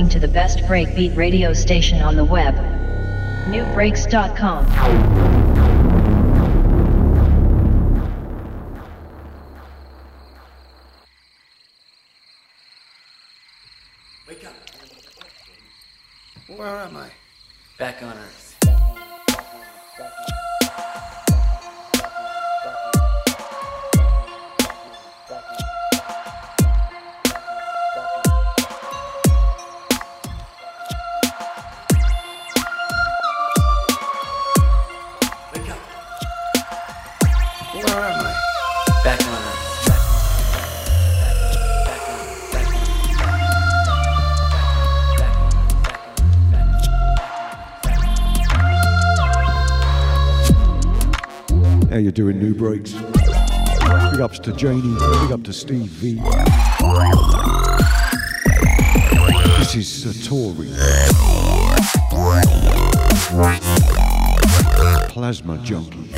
listening to the best breakbeat radio station on the web. Nubreaks.com. How you doing, NuBreaks? Big ups to Janie, big up to Steve V. This is Satori. Plasma Junkie.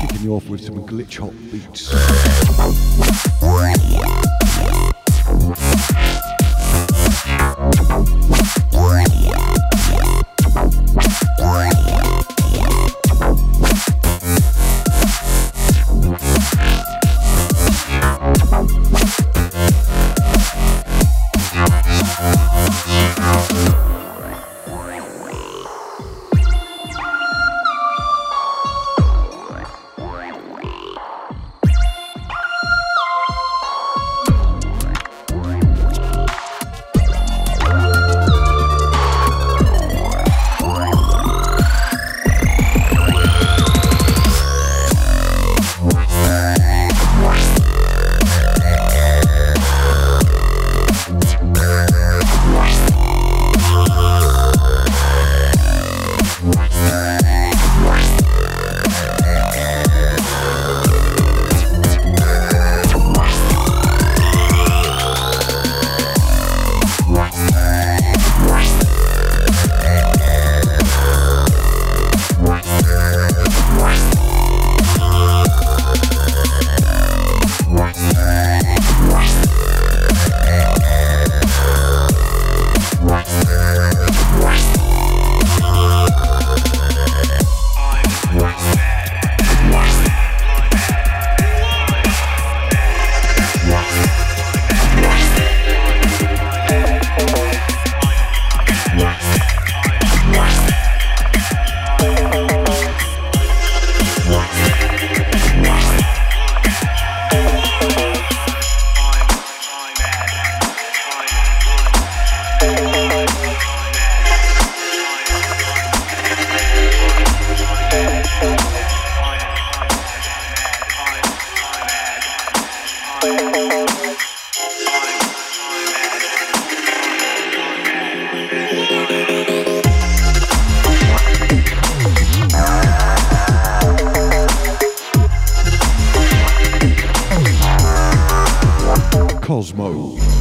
Kicking you off with some glitch hop beats. Cosmo. Mad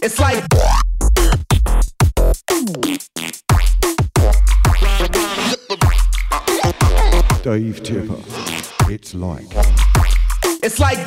It's like Dave Tipper. It's like. It's like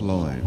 Systems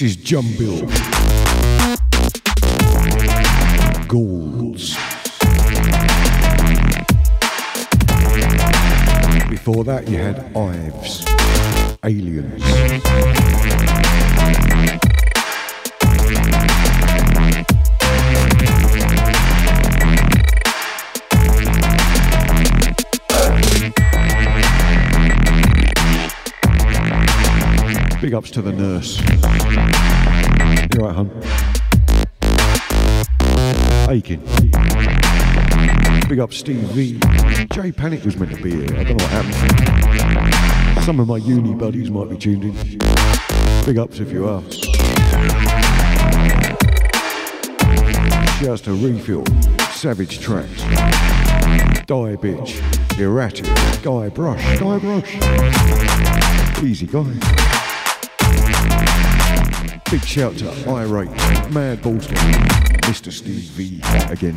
Jumbill. Gauls. Before that, you had Ives. Aliens. To the nurse. You right, hon? Aching. Big up Steve V. Jay Panic was meant to be here. I don't know what happened. Some of my uni buddies might be tuned in. Big ups if you are. Just a Refill, Savage Tracks, Die Bitch, Erratic, Guy Brush, Guy Brush. Easy guy. Big shout to Irate, Mad Ballston, Mr. Steve V again.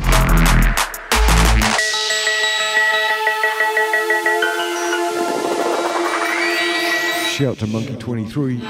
Shout to Monkey 23.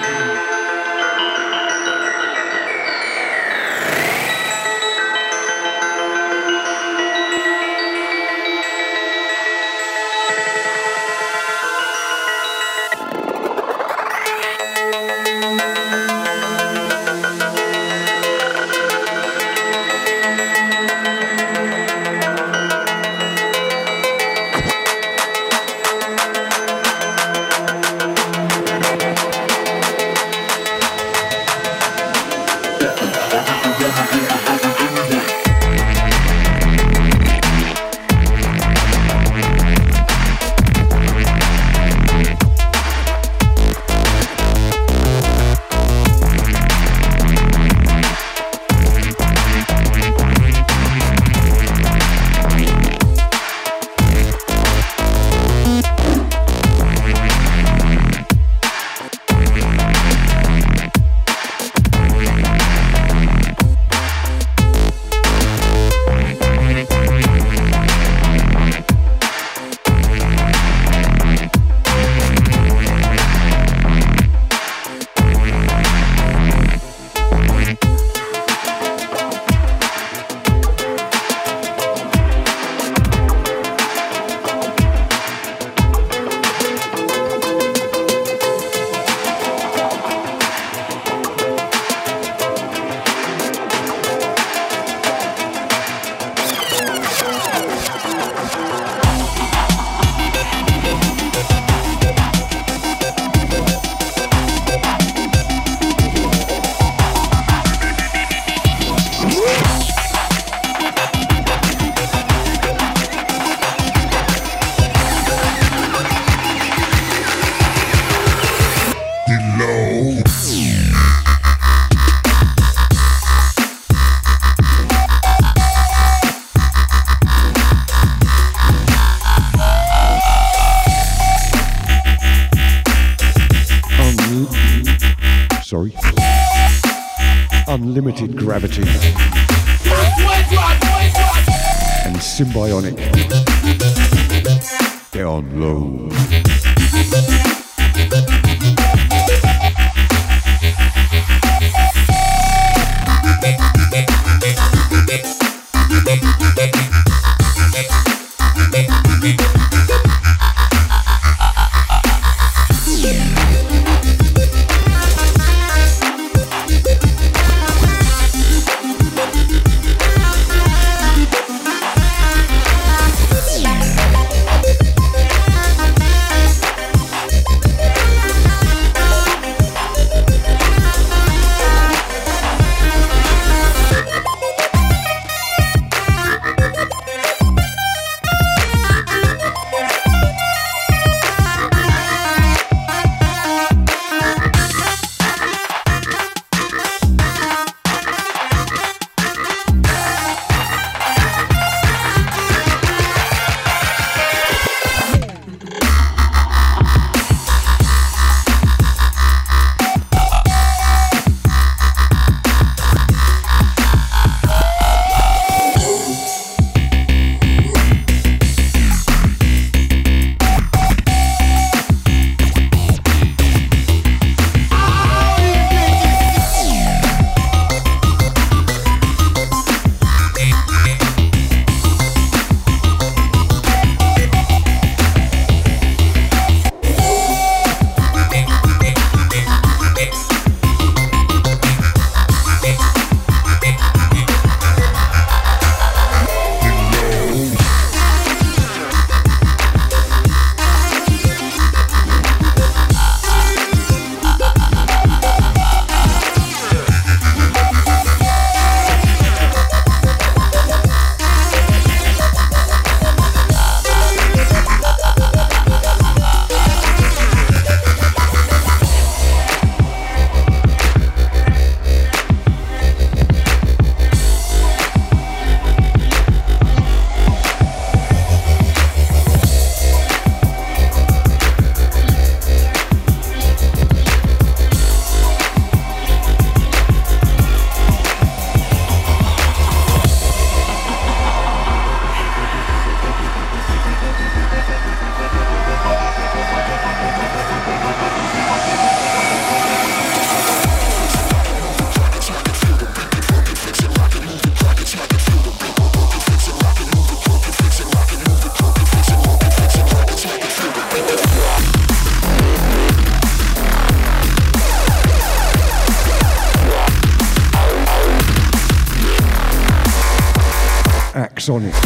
Axe on it.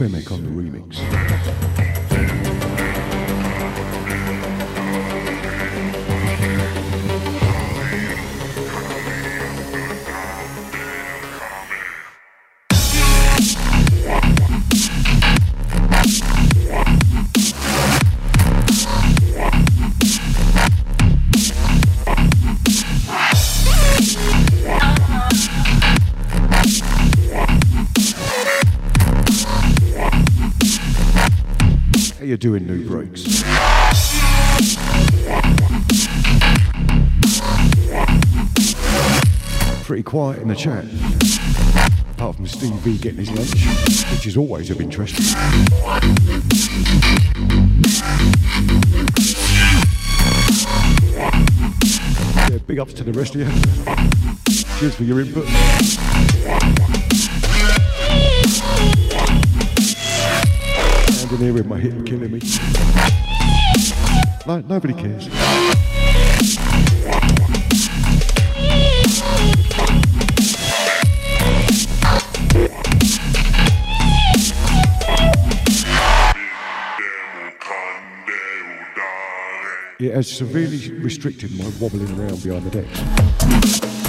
Dysphemic on the remix. In the chat. Apart from Steve V getting his lunch, which is always of interest. Yeah, big ups to the rest of you. Cheers for your input. Standing here with my hip killing me. No, nobody cares. It has severely restricted my wobbling around behind the decks.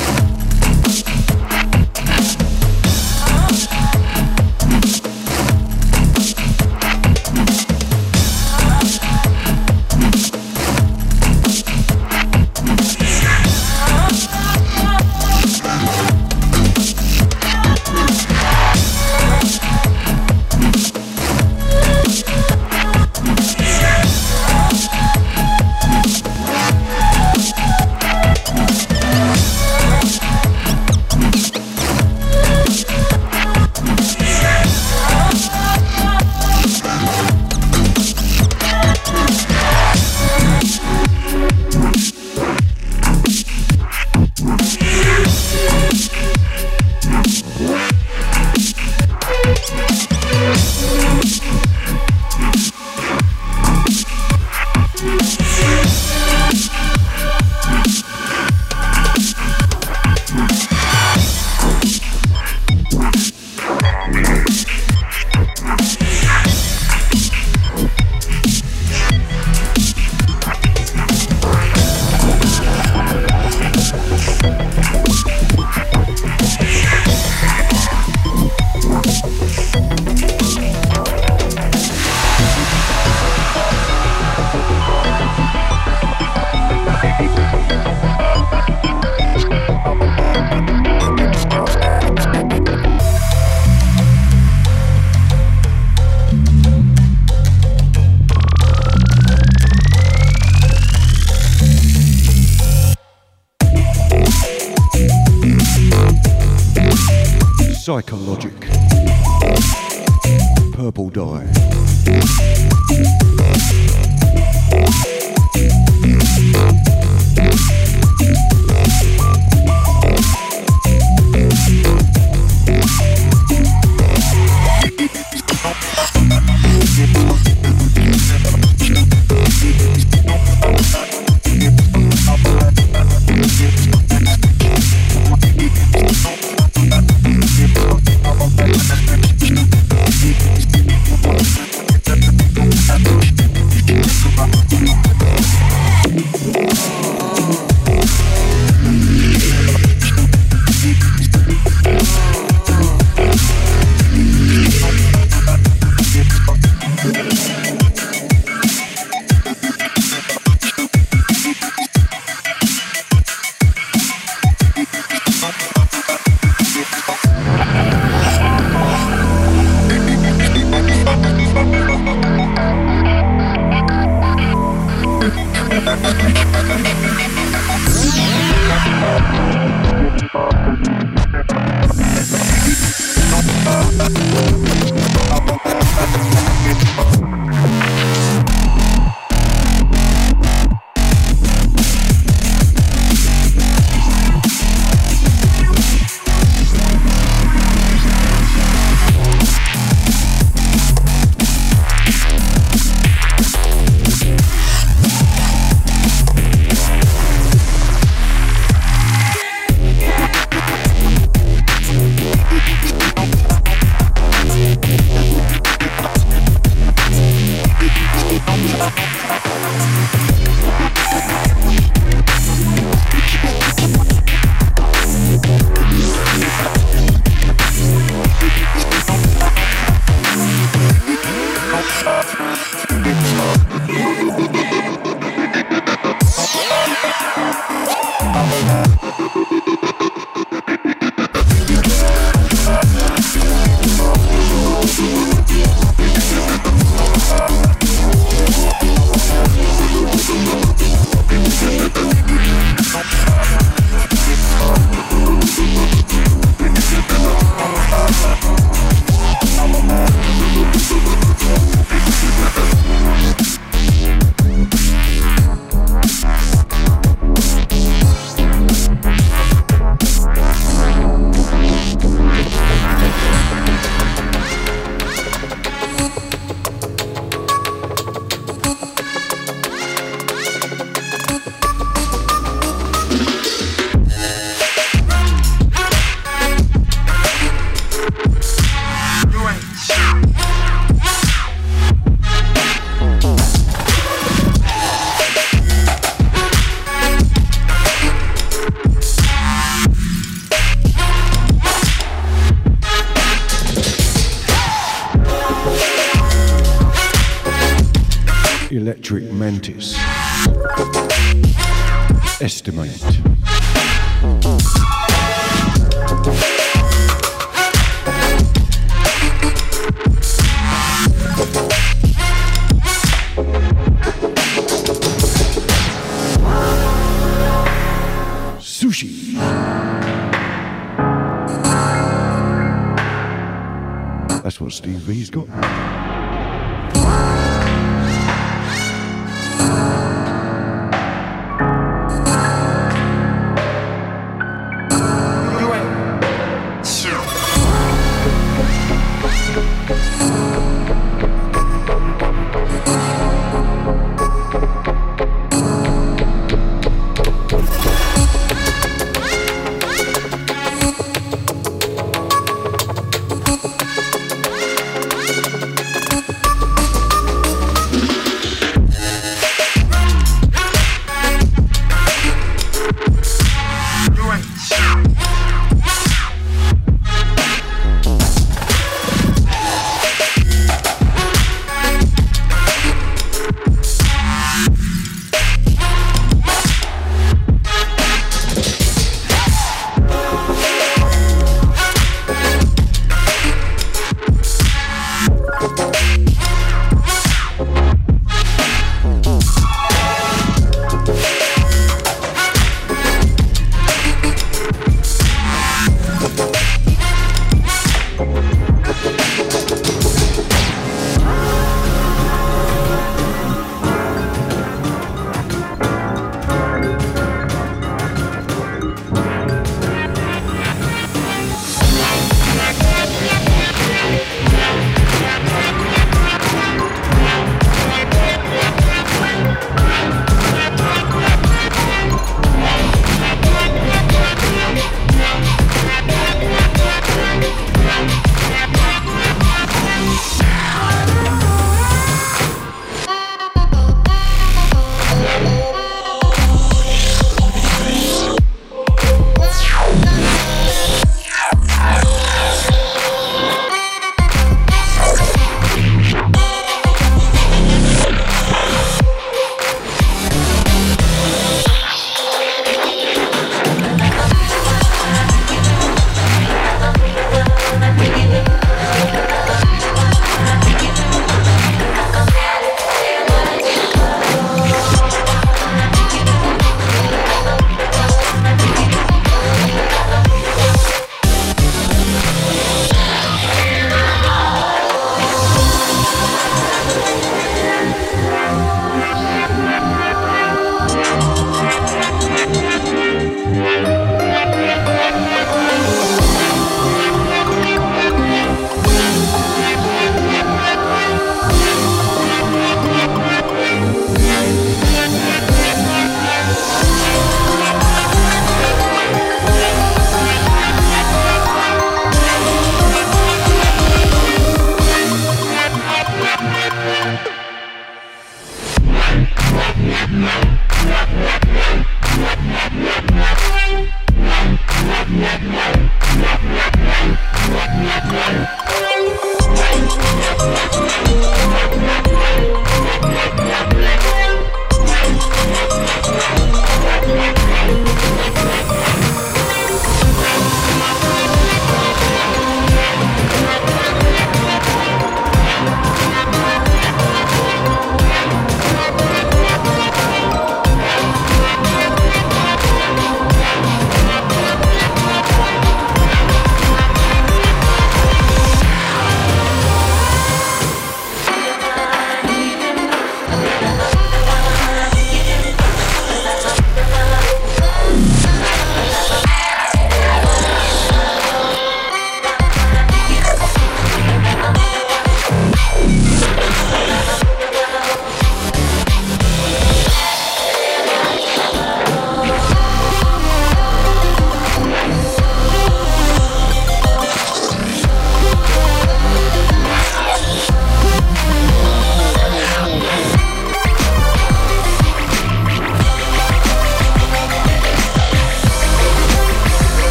1990s.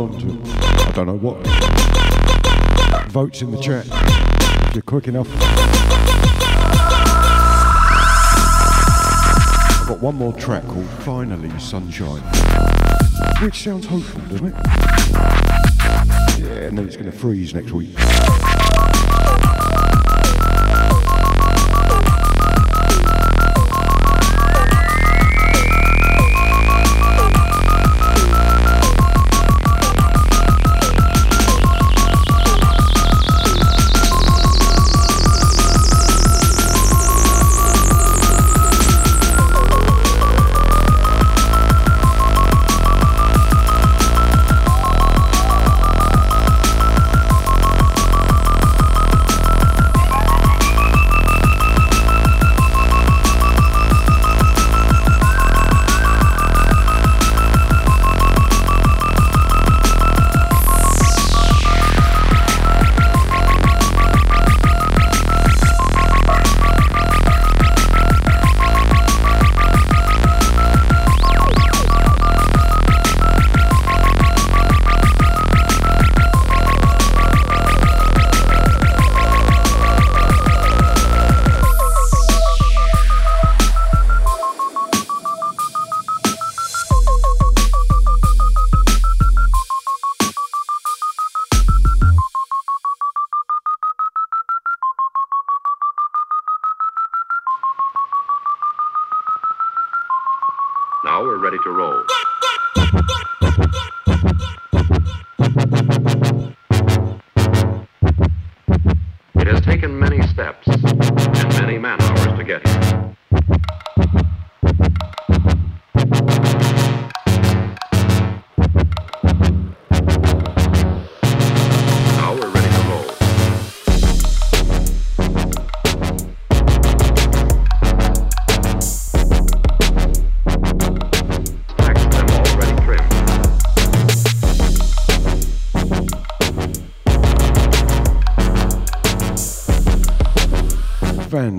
On to, I don't know what. Votes in the chat. If you're quick enough. I've got one more track called Finally Sunshine. Which sounds hopeful, doesn't it? Yeah, and then it's going to freeze next week.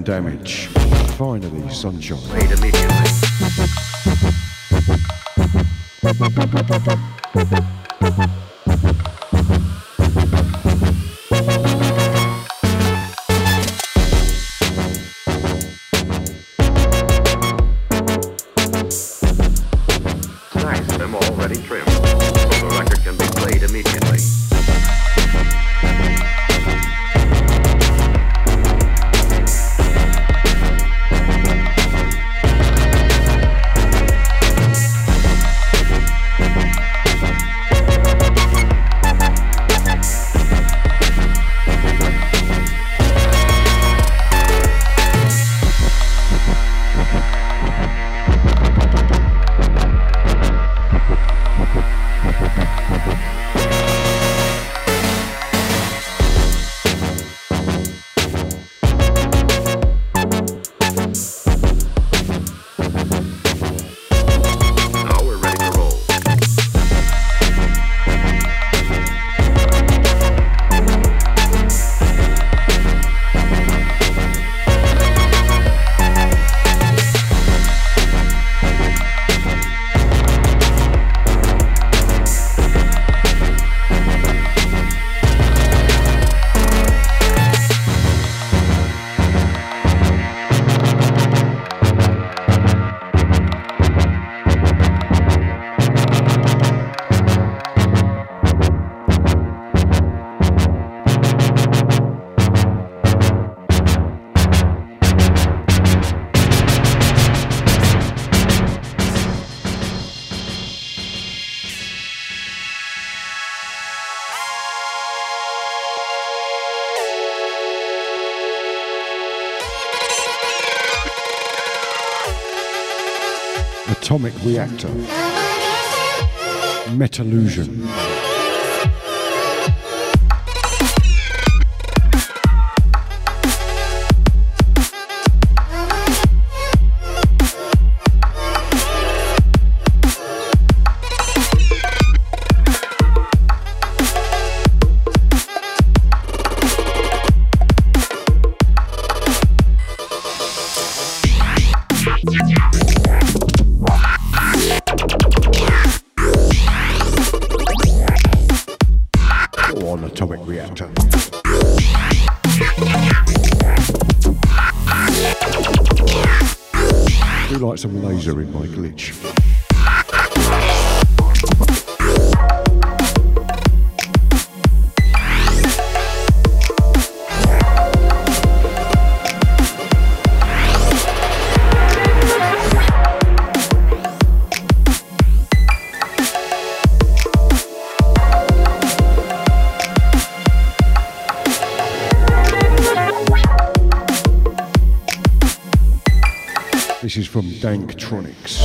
Damage. Finally Sunshine. Atomic Reactor. Metallusion. Reactor. Do like some laser in my glitch. Is from Danktronics.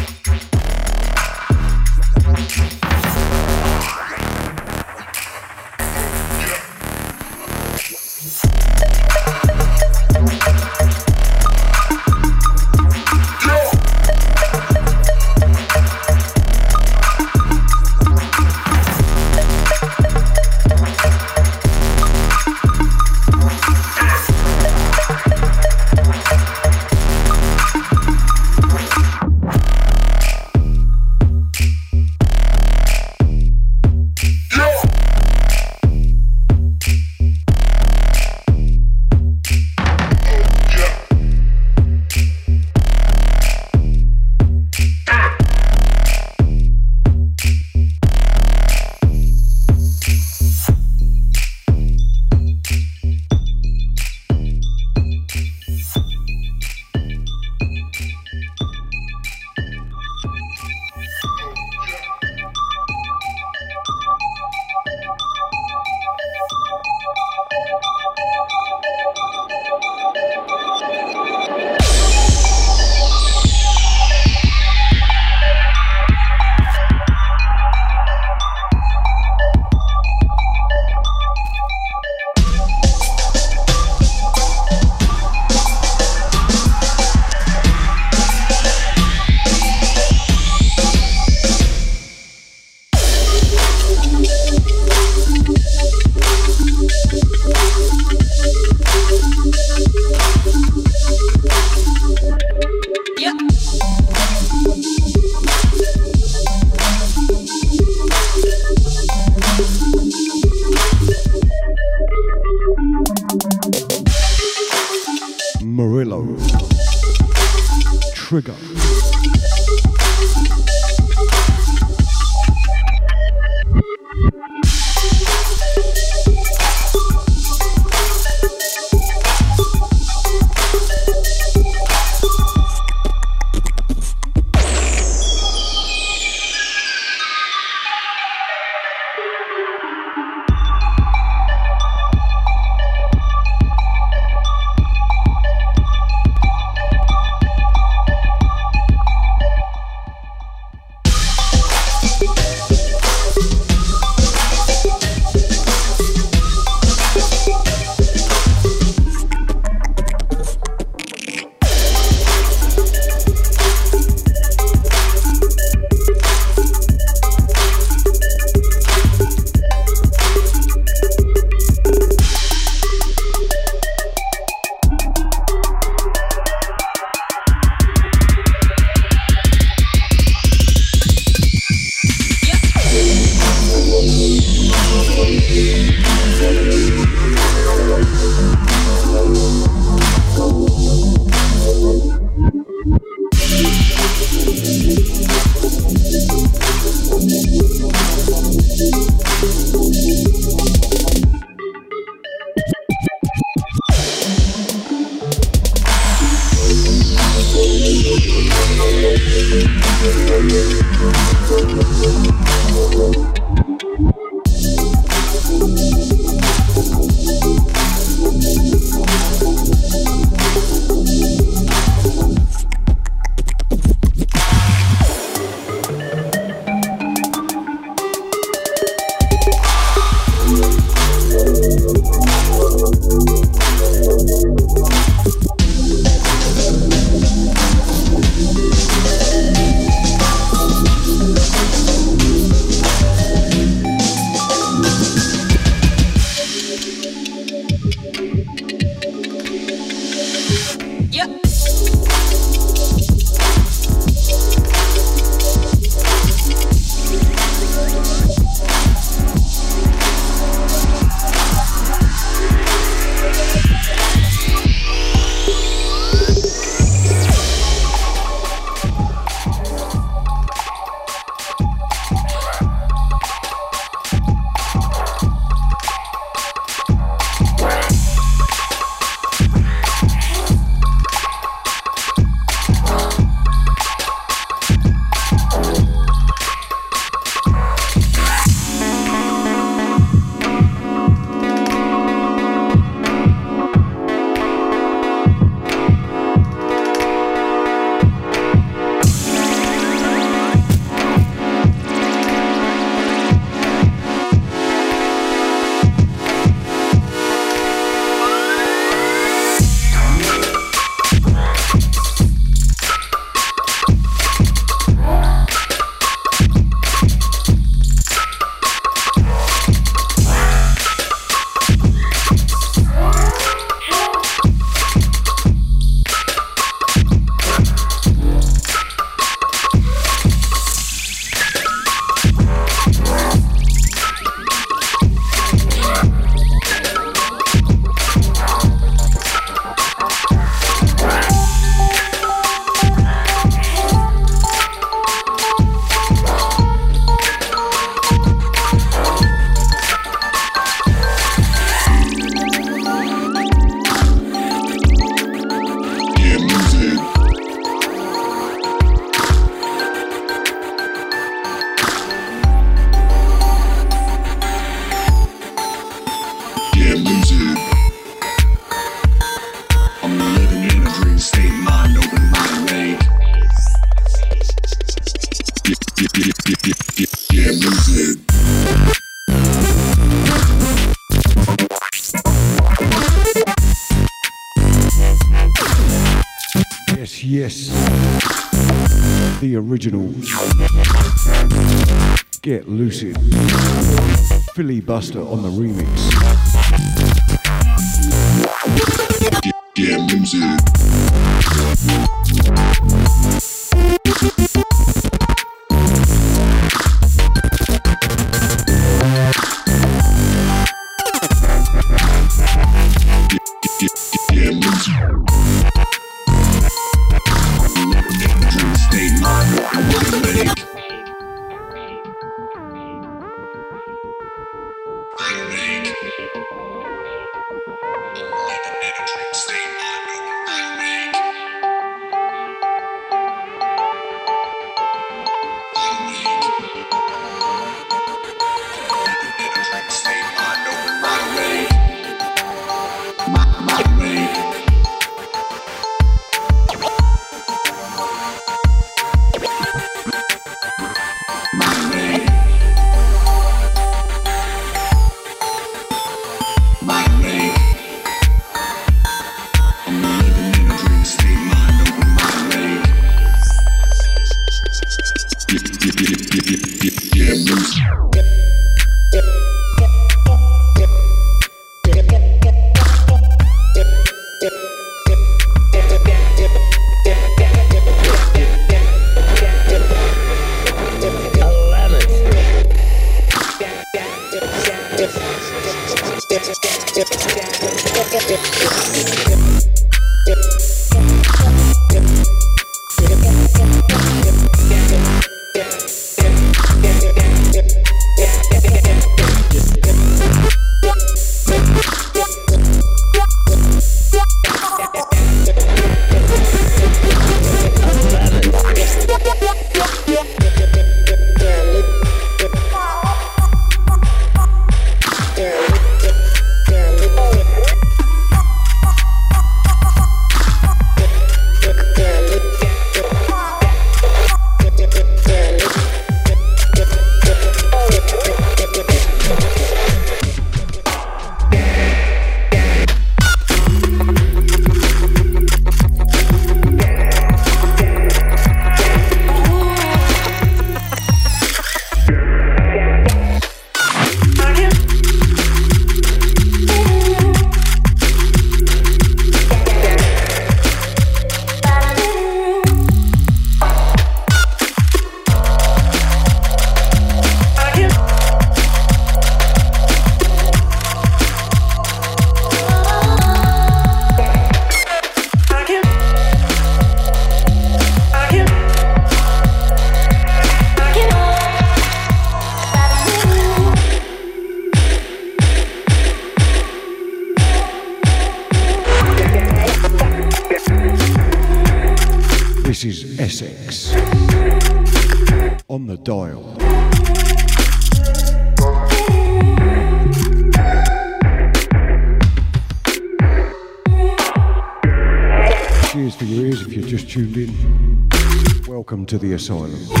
Welcome to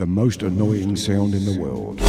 The most annoying sound in the world.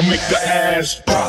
can make the ass pop.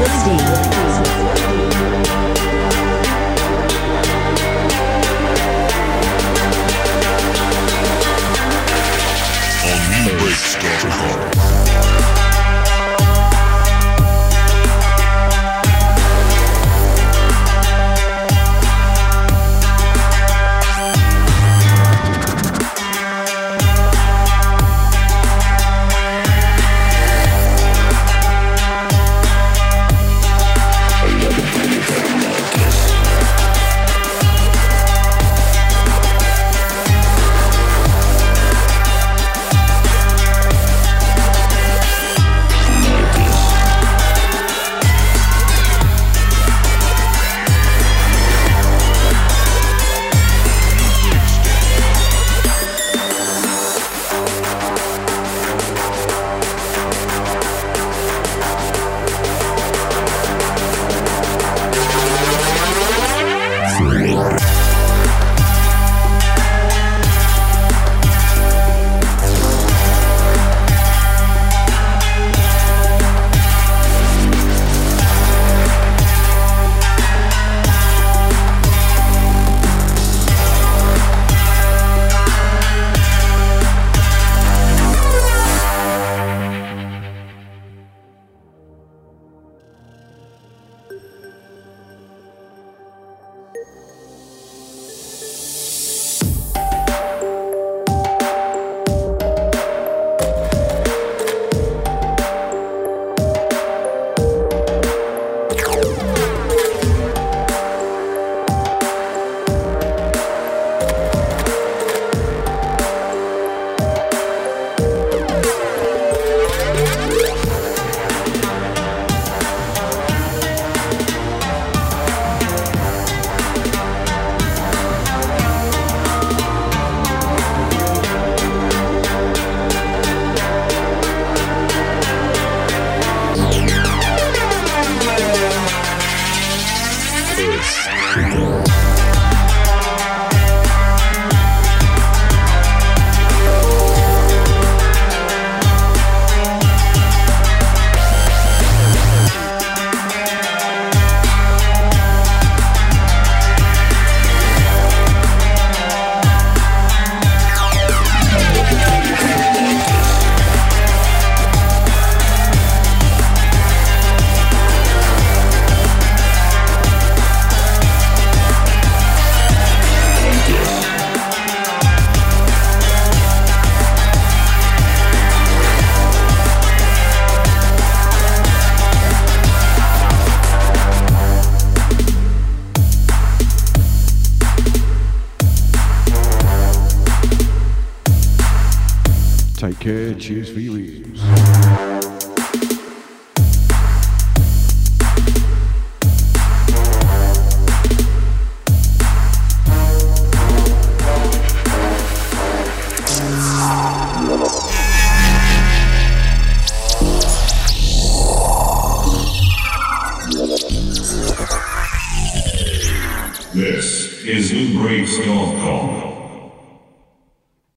Slippery